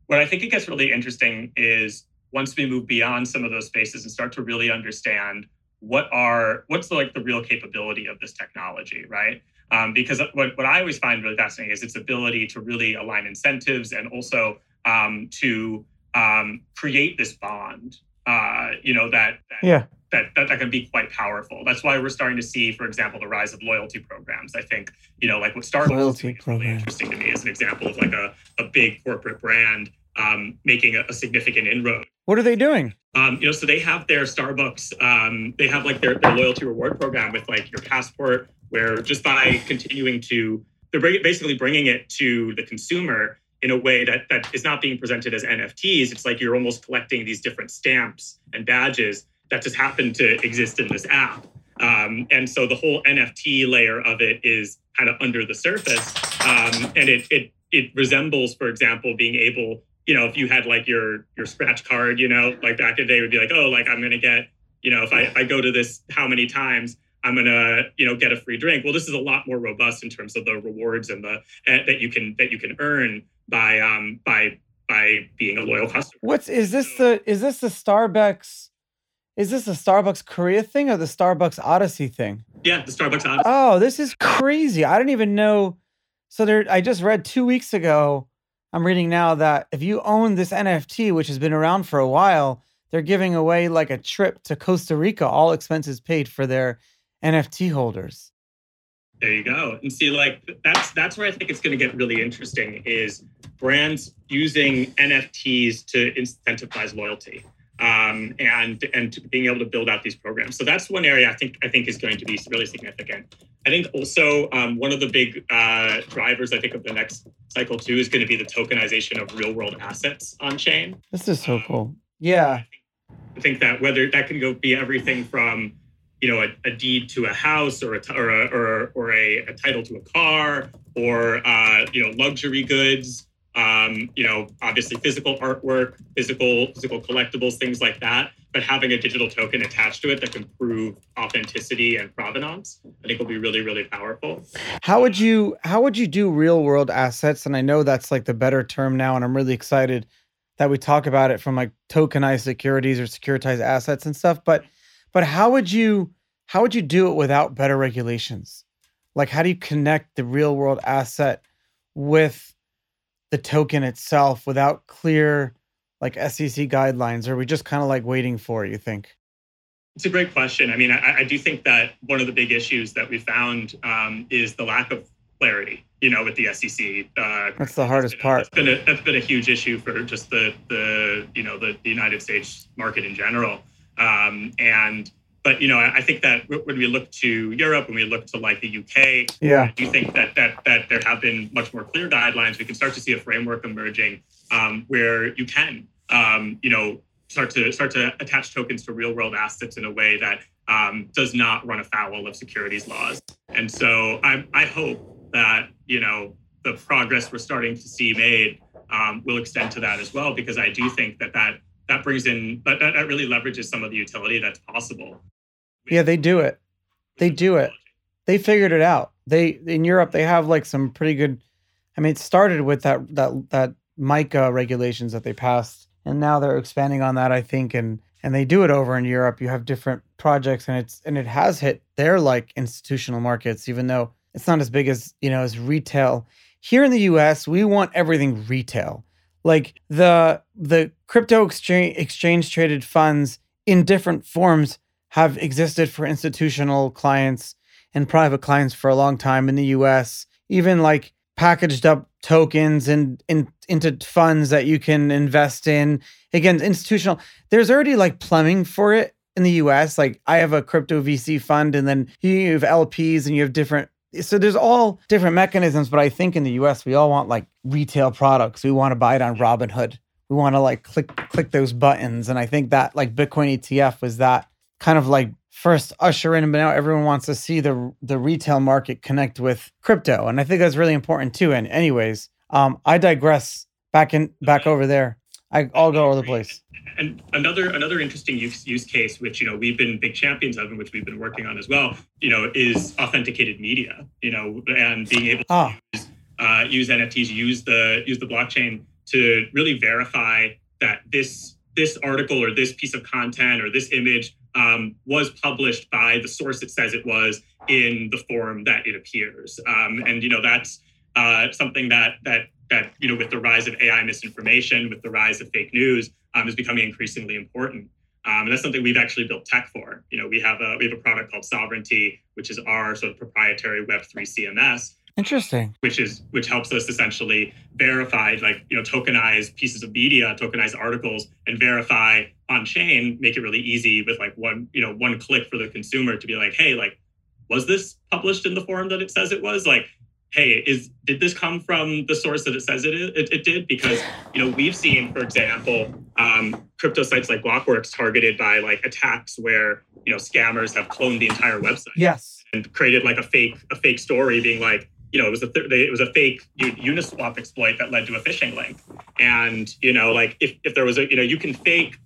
What I think it gets really interesting is once we move beyond some of those spaces and start to really understand what are what's the, like the real capability of this technology, right? Um, because what, what I always find really fascinating is its ability to really align incentives and also um, to um, create this bond. Uh, you know that, that yeah that, that that can be quite powerful. That's why we're starting to see, for example, the rise of loyalty programs. I think you know, like what Starbucks loyalty is really interesting to me as an example of like a, a big corporate brand um, making a, a, significant inroad. What are they doing? Um, you know, so they have their Starbucks, um, they have like their, their loyalty reward program with like your passport, where just by continuing to, they're basically bringing it to the consumer in a way that that is not being presented as NFTs. It's like you're almost collecting these different stamps and badges that just happen to exist in this app. Um, and so the whole NFT layer of it is kind of under the surface, um, and it it it resembles, for example, being able, you know, if you had like your your scratch card, you know, like back in the day, would be like, oh, like I'm gonna get, you know, if I, if I go to this how many times, I'm gonna, you know, get a free drink. Well, this is a lot more robust in terms of the rewards and the uh, that you can that you can earn by um by by being a loyal customer. What's is this the is this the Starbucks is this the Starbucks Korea thing or the Starbucks Odyssey thing? Yeah, the Starbucks Odyssey. Oh, this is crazy. I didn't even know. So there I just read 2 weeks ago. I'm reading now that if you own this NFT which has been around for a while, they're giving away like a trip to Costa Rica, all expenses paid for their NFT holders. There you go. And see, like that's that's where I think it's going to get really interesting is brands using NFTs to incentivize loyalty um, and and being able to build out these programs. So that's one area I think I think is going to be really significant. I think also um, one of the big uh, drivers I think of the next cycle too is going to be the tokenization of real world assets on chain. This is so cool. Yeah, I think that whether that can go be everything from you know a, a deed to a house or a or a, or, or a, a title to a car or uh, you know luxury goods um, you know obviously physical artwork physical physical collectibles things like that but having a digital token attached to it that can prove authenticity and provenance i think will be really really powerful how would you how would you do real world assets and i know that's like the better term now and i'm really excited that we talk about it from like tokenized securities or securitized assets and stuff but but how would you how would you do it without better regulations? Like how do you connect the real world asset with the token itself without clear like SEC guidelines? Or are we just kind of like waiting for it, you think? It's a great question. I mean, I, I, do think that one of the big issues that we found um, is the lack of clarity. You know, with the SEC. Uh, that's the hardest part. That's been a that's been a huge issue for just the the you know the, the United States market in general. Um, and but you know, I think that when we look to Europe, when we look to like the UK, yeah, do think that that that there have been much more clear guidelines. We can start to see a framework emerging um, where you can, um, you know, start to start to attach tokens to real world assets in a way that um, does not run afoul of securities laws. And so I, I hope that you know the progress we're starting to see made um, will extend to that as well, because I do think that that that brings in that, that really leverages some of the utility that's possible. Yeah, they do it. They do it. They figured it out. They in Europe they have like some pretty good. I mean, it started with that that that MiCA regulations that they passed, and now they're expanding on that. I think, and and they do it over in Europe. You have different projects, and it's and it has hit their like institutional markets, even though it's not as big as you know as retail. Here in the U.S., we want everything retail like the the crypto exchange exchange traded funds in different forms have existed for institutional clients and private clients for a long time in the US even like packaged up tokens and in, into funds that you can invest in again institutional there's already like plumbing for it in the US like I have a crypto VC fund and then you have LPs and you have different so there's all different mechanisms, but I think in the US we all want like retail products. We want to buy it on Robinhood. We want to like click click those buttons. And I think that like Bitcoin ETF was that kind of like first usher in, but now everyone wants to see the the retail market connect with crypto. And I think that's really important too. And anyways, um, I digress back in back over there. I, I'll go over the place and another another interesting use, use case, which you know we've been big champions of, and which we've been working on as well, you know, is authenticated media. You know, and being able to ah. use, uh, use NFTs, use the use the blockchain to really verify that this this article or this piece of content or this image um, was published by the source it says it was in the form that it appears. Um, and you know that's uh, something that that that you know with the rise of AI misinformation, with the rise of fake news, um, is becoming increasingly important. Um, and that's something we've actually built tech for. You know, we have a we have a product called Sovereignty, which is our sort of proprietary Web3 CMS. Interesting. Which is which helps us essentially verify, like you know, tokenize pieces of media, tokenize articles, and verify on chain. Make it really easy with like one you know one click for the consumer to be like, hey, like, was this published in the form that it says it was? Like, hey, is did this come from the source that it says it, it, it did? Because you know we've seen, for example, um, crypto sites like Blockworks targeted by like attacks where you know scammers have cloned the entire website. Yes, and created like a fake a fake story, being like, you know, it was a th- it was a fake Uniswap exploit that led to a phishing link. And you know, like if if there was a you know you can fake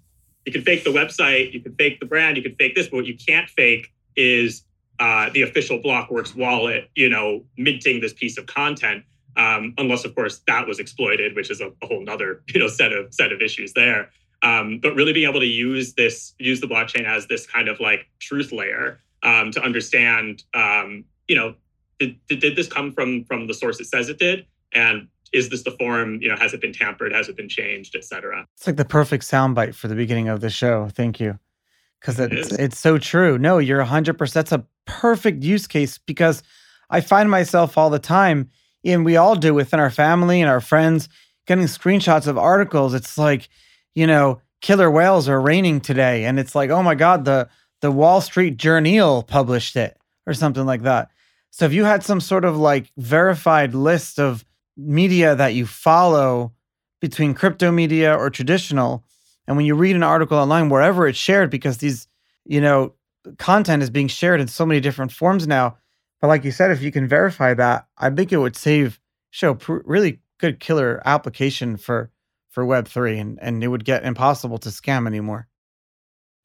you can fake the website, you can fake the brand, you can fake this, but what you can't fake is uh, the official Blockworks wallet, you know, minting this piece of content. Um, unless, of course, that was exploited, which is a, a whole other you know set of set of issues there. Um, but really being able to use this, use the blockchain as this kind of like truth layer um, to understand, um, you know, did, did, did this come from from the source it says it did, and is this the form? You know, has it been tampered? Has it been changed, et cetera? It's like the perfect soundbite for the beginning of the show. Thank you, because it's it's so true. No, you're hundred percent. That's a perfect use case because I find myself all the time, and we all do within our family and our friends, getting screenshots of articles. It's like you know, killer whales are raining today. And it's like, oh my God, the the Wall Street Journal published it or something like that. So if you had some sort of like verified list of media that you follow between crypto media or traditional, and when you read an article online, wherever it's shared, because these, you know, content is being shared in so many different forms now. But like you said, if you can verify that, I think it would save show pr- really good killer application for for Web3 and, and it would get impossible to scam anymore.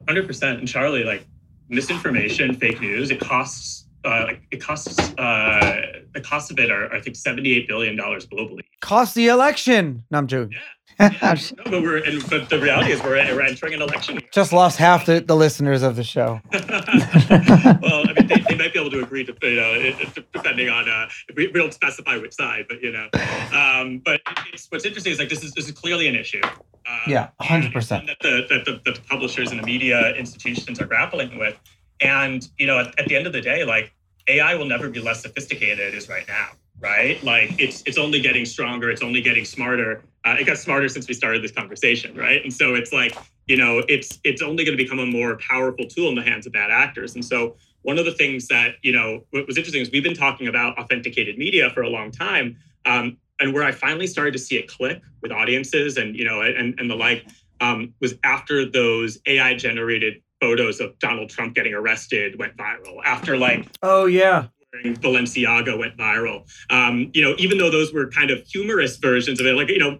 100%. And Charlie, like misinformation, fake news, it costs, uh, it costs, uh, the cost of it are, I think, $78 billion globally. Cost the election. No, I'm joking. Yeah. yeah. no, but we're and, but the reality is we're, we're entering an election. Just lost half the, the listeners of the show. well, I mean, they, they, might be able to agree to you know depending on uh, we, we don't specify which side, but you know. Um, but it's, what's interesting is like this is this is clearly an issue. Um, yeah, hundred percent. That the that the, the publishers and the media institutions are grappling with, and you know, at, at the end of the day, like AI will never be less sophisticated as right now right? Like it's it's only getting stronger, it's only getting smarter. Uh, it got smarter since we started this conversation, right? And so it's like you know it's it's only going to become a more powerful tool in the hands of bad actors. And so one of the things that you know what was interesting is we've been talking about authenticated media for a long time, um, and where I finally started to see it click with audiences and you know and and the like um, was after those AI generated photos of Donald Trump getting arrested went viral after like oh yeah. Balenciaga went viral. Um, you know, even though those were kind of humorous versions of it, like you know,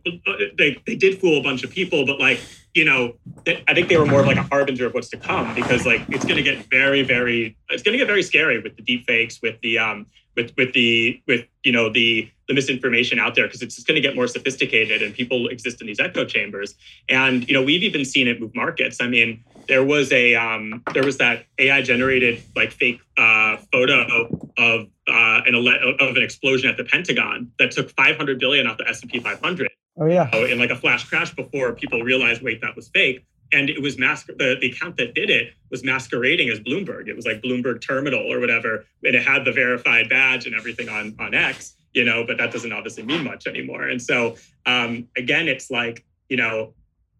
they they did fool a bunch of people, but like you know, I think they were more of like a harbinger of what's to come because like it's going to get very, very, it's going to get very scary with the deep fakes, with the um, with with the with you know the the misinformation out there because it's just going to get more sophisticated and people exist in these echo chambers. And you know we've even seen it move markets. I mean there was a um, there was that ai generated like fake uh, photo of uh, an of an explosion at the pentagon that took 500 billion off the s&p 500 oh yeah in like a flash crash before people realized wait that was fake and it was mask the, the account that did it was masquerading as Bloomberg. It was like Bloomberg Terminal or whatever, and it had the verified badge and everything on on X. You know, but that doesn't obviously mean much anymore. And so um, again, it's like you know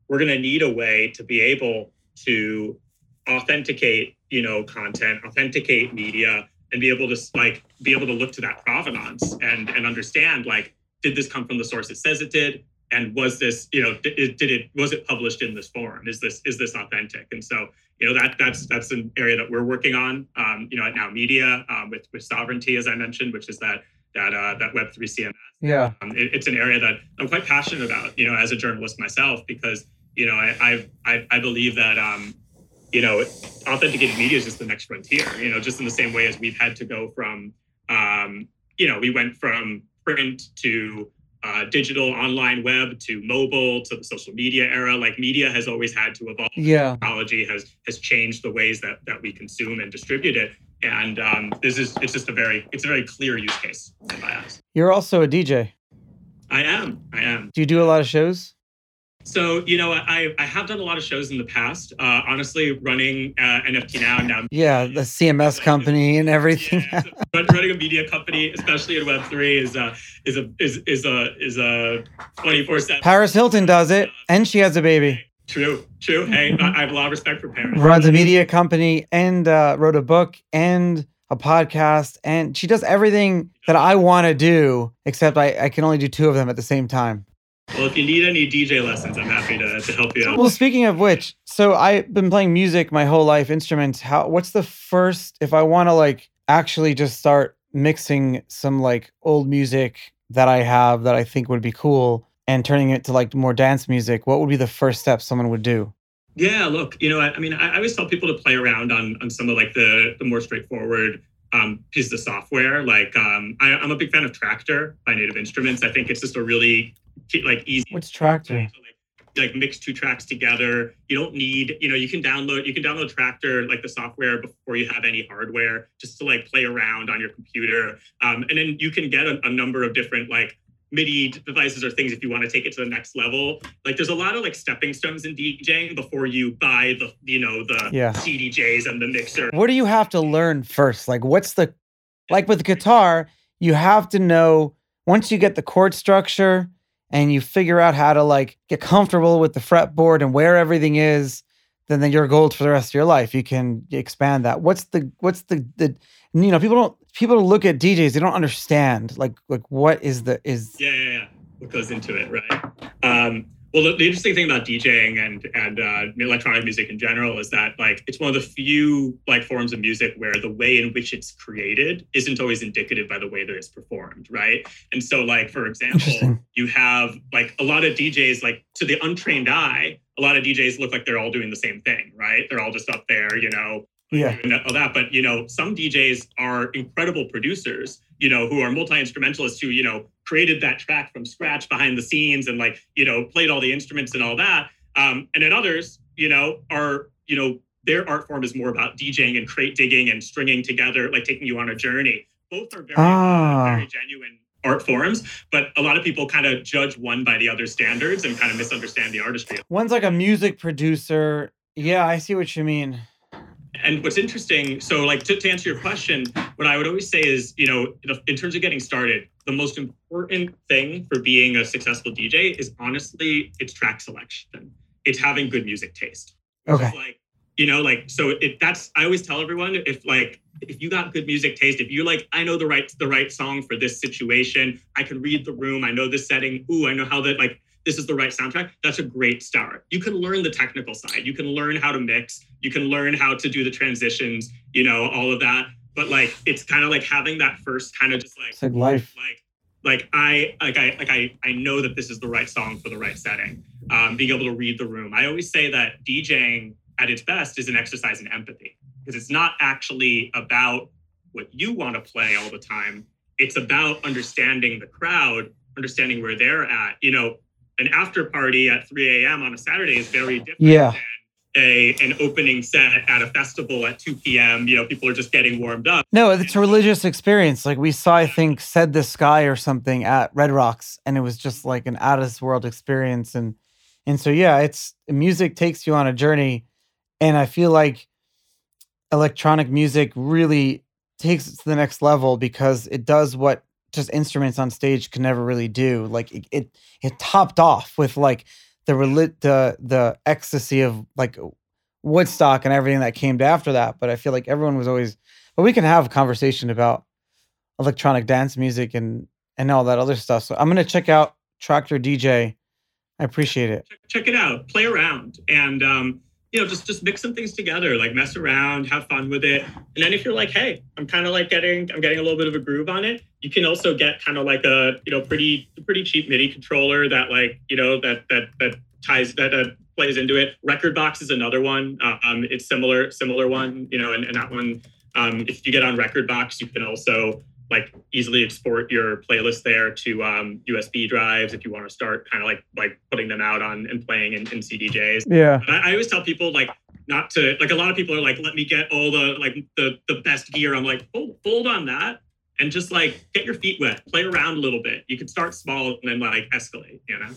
we're going to need a way to be able to authenticate you know content, authenticate media, and be able to like be able to look to that provenance and and understand like did this come from the source it says it did? And was this you know did, did it was it published in this form? Is this is this authentic? And so you know that that's that's an area that we're working on um, you know at now media um, with with sovereignty as i mentioned which is that that uh, that web3 cms yeah. Um, it, it's an area that i'm quite passionate about you know as a journalist myself because you know i i i believe that um you know authenticated media is just the next frontier you know just in the same way as we've had to go from um you know we went from print to uh, digital online web to mobile to the social media era. Like media has always had to evolve. Yeah. Technology has has changed the ways that that we consume and distribute it. And um, this is it's just a very it's a very clear use case in my eyes. You're also a dj i am. I am. Do you do a lot of shows so, you know, I, I have done a lot of shows in the past. Uh, honestly, running uh, NFT now, and now. Yeah, the CMS company and everything. Yeah, so running a media company, especially in Web three, is a is a is is a is a twenty four seven. Paris Hilton does it, and she has a baby. True, true. Hey, I have a lot of respect for Paris. Runs a media company and uh, wrote a book and a podcast, and she does everything that I want to do, except I, I can only do two of them at the same time. Well, if you need any DJ lessons, I'm happy to, to help you out. Well, speaking of which, so I've been playing music my whole life, instruments. How what's the first if I want to like actually just start mixing some like old music that I have that I think would be cool and turning it to like more dance music, what would be the first step someone would do? Yeah, look, you know, I, I mean, I, I, always tell people to play around on on some of like the the more straightforward um, pieces of software. Like um, I, am a big fan of Traktor by Native Instruments. I think it's just a really like easy. What's Traktor? like mix two tracks together. You don't need, you know, you can download you can download Traktor like the software before you have any hardware, just to like play around on your computer. Um, and then you can get a, a number of different like MIDI devices or things if you want to take it to the next level. Like there's a lot of like stepping stones in DJing before you buy the you know the yeah. CDJs and the mixer. What do you have to learn first? Like what's the like with the guitar, you have to know once you get the chord structure and you figure out how to like get comfortable with the fretboard and where everything is, then then you're gold for the rest of your life. You can expand that. What's the what's the the you know people don't people look at DJs they don't understand like like what is the is yeah yeah, yeah. what goes into it right. Um, well, the, the, interesting thing about DJing and and uh, electronic music in general is that like it's one of the few like forms of music where the way in which it's created isn't always indicative by the way that it's performed, right? And so, like for example, you have like a lot of DJs like to the untrained eye, a lot of DJs look like they're all doing the same thing, right? They're all just up there, you know, yeah, all that. But you know, some DJs are incredible producers, you know, who are multi instrumentalists who you know created that track from scratch behind the scenes and like you know played all the instruments and all that um, and then others you know are you know their art form is more about djing and crate digging and stringing together like taking you on a journey both are very ah. very genuine art forms but a lot of people kind of judge one by the other standards and kind of misunderstand the artistry one's like a music producer yeah i see what you mean and what's interesting, so like to, to, answer your question, what I would always say is, you know, in terms of getting started, the most important thing for being a successful DJ is honestly, it's track selection. It's having good music taste. Okay. like, you know, like so it that's I always tell everyone if like if you got good music taste, if you're like, I know the right the right song for this situation, I can read the room, I know this setting, ooh, I know how that like this is the right soundtrack, that's a great start. You can learn the technical side. You can learn how to mix. You can learn how to do the transitions, you know, all of that. But like, it's kind of like having that first kind of just like, it's like life. Like, like I like I like I I know that this is the right song for the right setting. Um, being able to read the room. I always say that DJing at its best is an exercise in empathy because it's not actually about what you want to play all the time. It's about understanding the crowd, understanding where they're at. You know, an after party at 3 a.m. on a Saturday is very different yeah. than a an opening set at a festival at 2 p.m. You know, people are just getting warmed up. No, it's a religious experience. Like we saw, I think, Said the Sky or something at Red Rocks, and it was just like an out of this world experience. And and so yeah, it's music takes you on a journey, and I feel like electronic music really takes it to the next level because it does what just instruments on stage can never really do. Like it, it, it topped off with like the relit the the ecstasy of like Woodstock and everything that came after that. But I feel like everyone was always. But we can have a conversation about electronic dance music and and all that other stuff. So I'm gonna check out Traktor DJ. I appreciate it. Check, check it out. Play around and um, you know, just just mix some things together, like mess around, have fun with it. And then if you're like, hey, I'm kind of like getting, I'm getting a little bit of a groove on it, you can also get kind of like a, you know, pretty pretty cheap MIDI controller that like, you know, that that that ties that uh, plays into it. Rekordbox is another one. Um, it's similar similar one, you know, and, and that one, um, if you get on Rekordbox, you can also like easily export your playlist there to um, USB drives if you want to start kind of like like putting them out on and playing in, in CDJs. Yeah. I, I, always tell people like not to like a lot of people are like, let me get all the like the the best gear. I'm like, hold hold on that and just like get your feet wet, play around a little bit. You can start small and then like escalate, you know.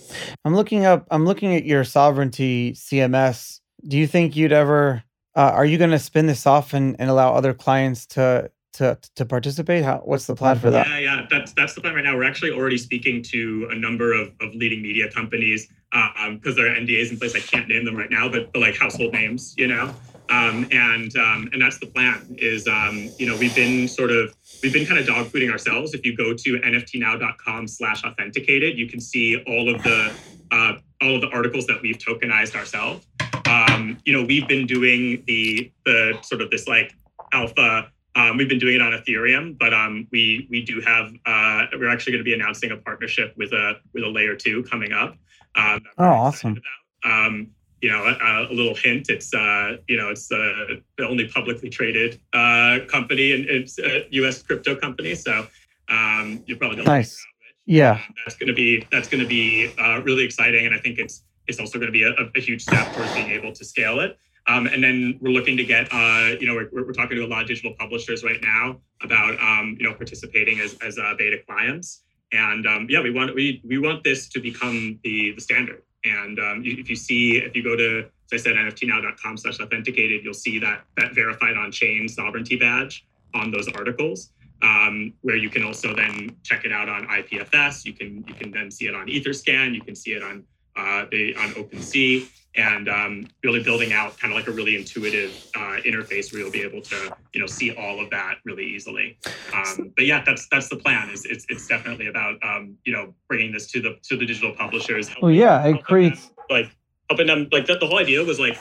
I'm looking up I'm looking at your sovereignty CMS. Do you think you'd ever uh, are you going to spin this off and, and allow other clients to to to participate? How what's the plan for that? Yeah, yeah, that's that's the plan right now. We're actually already speaking to a number of, of leading media companies because um, there are NDAs in place. I can't name them right now, but, but like household names, you know. Um, and um, and that's the plan. Is um, you know we've been sort of we've been kind of dogfooding ourselves. If you go to nftnow.com/slash authenticated, you can see all of the uh, all of the articles that we've tokenized ourselves. Um, you know we've been doing the the sort of this like alpha um, we've been doing it on Ethereum, but um, we we do have uh, we're actually going to be announcing a partnership with a with a layer two coming up. Um, oh, awesome! Um, you know, a, a, little hint. It's uh, you know, it's uh, the only publicly traded uh, company and it's a U.S. crypto company. So um, you probably don't. Nice. Yeah, that's going to be that's going to be uh, really exciting, and I think it's it's also going to be a, a, huge step towards being able to scale it. Um, and then we're looking to get, uh, you know, we're, we're talking to a lot of digital publishers right now about, um, you know, participating as, as uh, beta clients. And um, yeah, we want we we want this to become the the standard. And um, if you see, if you go to, as I said, nftnow.com slash authenticated, you'll see that that verified on chain sovereignty badge on those articles. Um, where you can also then check it out on IPFS. You can you can then see it on EtherScan. You can see it on uh, the on OpenSea, and um, really building out kind of like a really intuitive uh, interface where you'll be able to you know see all of that really easily. Um, but yeah, that's that's the plan. Is it's, it's definitely about um, you know bringing this to the to the digital publishers. Well, yeah, it creates them, like helping them like the, the whole idea was like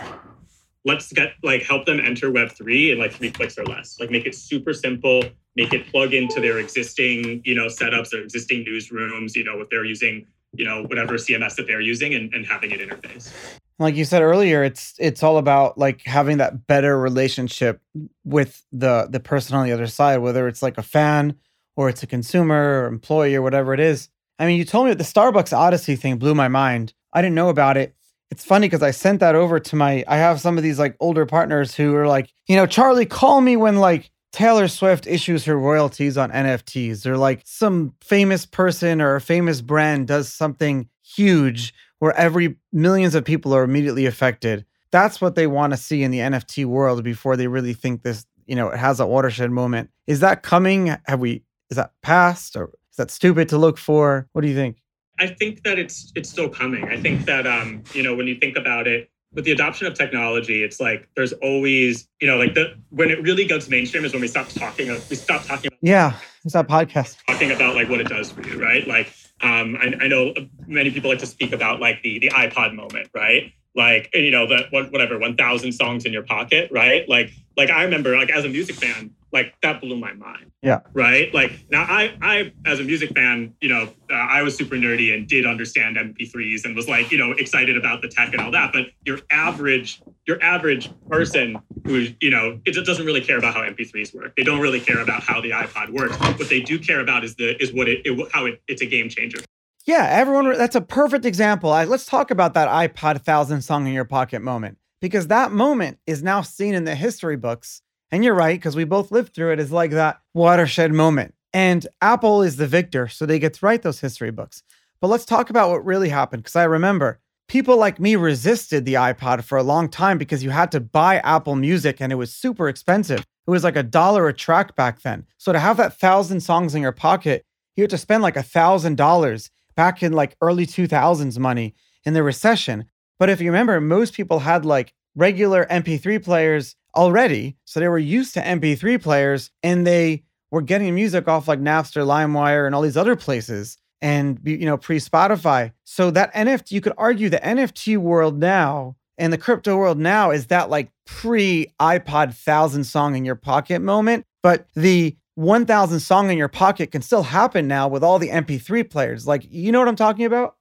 let's get like help them enter web3 in like three clicks or less like make it super simple make it plug into their existing you know setups their existing newsrooms you know if they're using you know whatever cms that they're using and, and having it interface like you said earlier it's it's all about like having that better relationship with the the person on the other side whether it's like a fan or it's a consumer or employee or whatever it is. I mean you told me that the starbucks odyssey thing blew my mind. I didn't know about it. It's funny because i sent that over to my i have some of these like older partners who are like you know charlie call me when like Taylor Swift issues her royalties on NFTs, or like some famous person or a famous brand does something huge where every millions of people are immediately affected. That's what they want to see in the NFT world before they really think this, you know, it has a watershed moment. Is that coming? Have we is that past or is that stupid to look for? What do you think? I think that it's it's still coming. I think that um, you know, when you think about it, with the adoption of technology, it's like there's always, you know, like the when it really goes mainstream is when we stop talking. We stop talking. About, yeah, it's that podcast talking about like what it does for you, right? Like, um, I, I know many people like to speak about like the the iPod moment, right? Like, and, you know, the whatever, one thousand songs in your pocket, right? Like, like I remember, like as a music fan, like that blew my mind. Yeah. Right. Like now, I, I, as a music fan, you know, uh, I was super nerdy and did understand MP3s and was like, you know, excited about the tech and all that. But your average, your average person who, you know, it doesn't really care about how MP3s work. They don't really care about how the iPod works. What they do care about is the is what it, it how it, it's a game changer. Yeah, everyone. That's a perfect example. I, let's talk about that iPod thousand song in your pocket moment because that moment is now seen in the history books and you're right, because we both lived through it, is like that watershed moment. And Apple is the victor, so they get to write those history books. But let's talk about what really happened, because I remember people like me resisted the iPod for a long time because you had to buy Apple Music and it was super expensive. It was like a dollar a track back then. So to have that thousand songs in your pocket, you had to spend like a thousand dollars back in like early 2000s money in the recession. But if you remember, most people had like regular MP3 players already. So they were used to MP3 players and they were getting music off like Napster, LimeWire, and all these other places and you know pre-Spotify. So that NFT, you could argue the NFT world now and the crypto world now is that like pre iPod thousand song in your pocket moment. But the 1000 song in your pocket can still happen now with all the MP3 players. Like, you know what I'm talking about?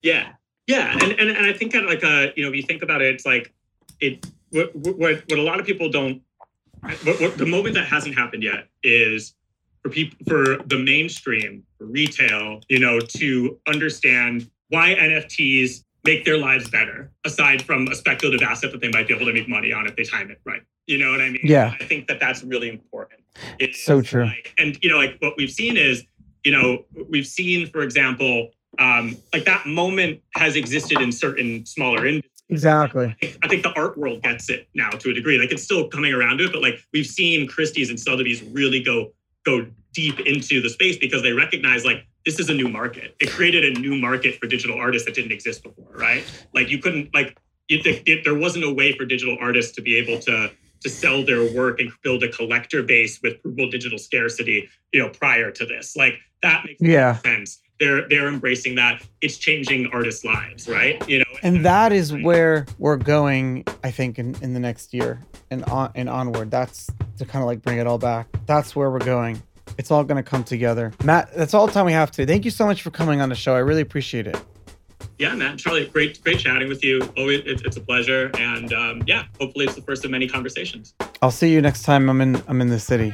Yeah. Yeah. And, and, and I think that like, uh, you know, if you think about it, it's like, it what, what, what a lot of people don't what, what, the moment that hasn't happened yet is for people for the mainstream for retail you know to understand why nfts make their lives better aside from a speculative asset that they might be able to make money on if they time it right. You know what i mean? Yeah. I think that that's really important. It's so true. like, and you know like what we've seen is you know we've seen for example um, like that moment has existed in certain smaller industries Exactly. I think, the art world gets it now to a degree. Like it's still coming around to it, but like we've seen Christie's and Sotheby's really go go deep into the space because they recognize like this is a new market. It created a new market for digital artists that didn't exist before, right? Like you couldn't like it, it, there wasn't a way for digital artists to be able to to sell their work and build a collector base with provable digital scarcity, you know, prior to this. Like that makes yeah. sense. They're they're embracing that. It's changing artists lives right? You know and that is where we're going i think in, in the next year and on and onward. That's to kind of like bring it all back. That's where we're going. It's all going to come together. Matt that's all the time we have today. Thank you so much for coming on the show. I really appreciate it Yeah, man, Charlie, great, great chatting with you. Always, it's, it's a pleasure, and um, yeah, hopefully it's the first of many conversations. I'll see you next time I'm in I'm in the city.